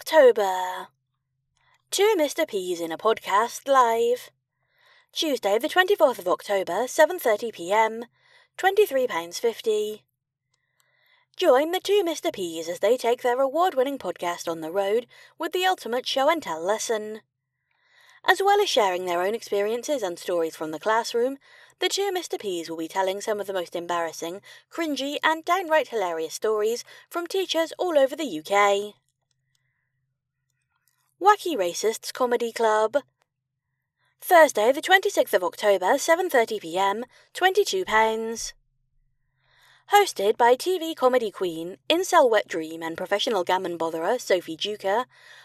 October. Two Mr. P's in a podcast live. Tuesday, the 24th of October, 7:30 p.m. £23.50. Join the two Mr. P's as they take their award-winning podcast on the road with the ultimate show and tell lesson. As well as sharing their own experiences and stories from the classroom, the two Mr. P's will be telling some of the most embarrassing, cringy, and downright hilarious stories from teachers all over the UK. Wacky Racists Comedy Club. Thursday, the 26th of October, 7:30 p.m. £22. Hosted by TV comedy queen, incel wet dream, and professional gammon botherer Sophie Duker,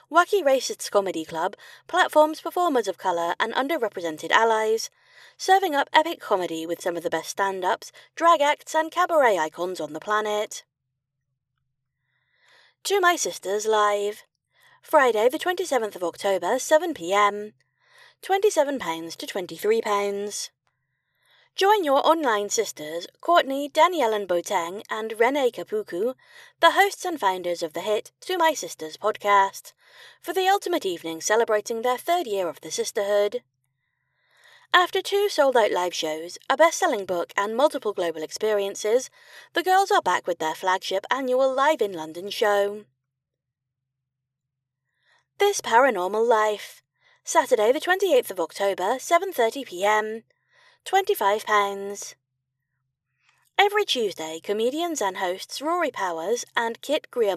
Wacky Racists Comedy Club platforms performers of colour and underrepresented allies, serving up epic comedy with some of the best stand ups, drag acts, and cabaret icons on the planet. To My Sisters Live. Friday, the 27th of October, 7 pm. £27 to £23. Join your online sisters, Courtney, Daniella Boateng, and Renee Kapuku, the hosts and founders of the hit To My Sisters podcast, for the ultimate evening celebrating their third year of the sisterhood. After two sold out live shows, a best selling book, and multiple global experiences, the girls are back with their flagship annual Live in London show. This Paranormal Life. Saturday the 28th of October, 7:30 p.m. £25. Every Tuesday, comedians and hosts Rory Powers and Kit Grier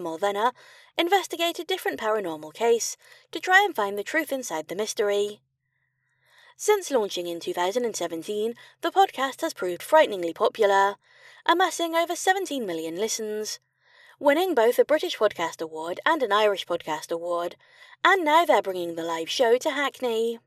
investigate a different paranormal case to try and find the truth inside the mystery. Since launching in 2017, the podcast has proved frighteningly popular, amassing over 17 million listens, winning both a British Podcast Award and an Irish Podcast Award, and now they're bringing the live show to Hackney.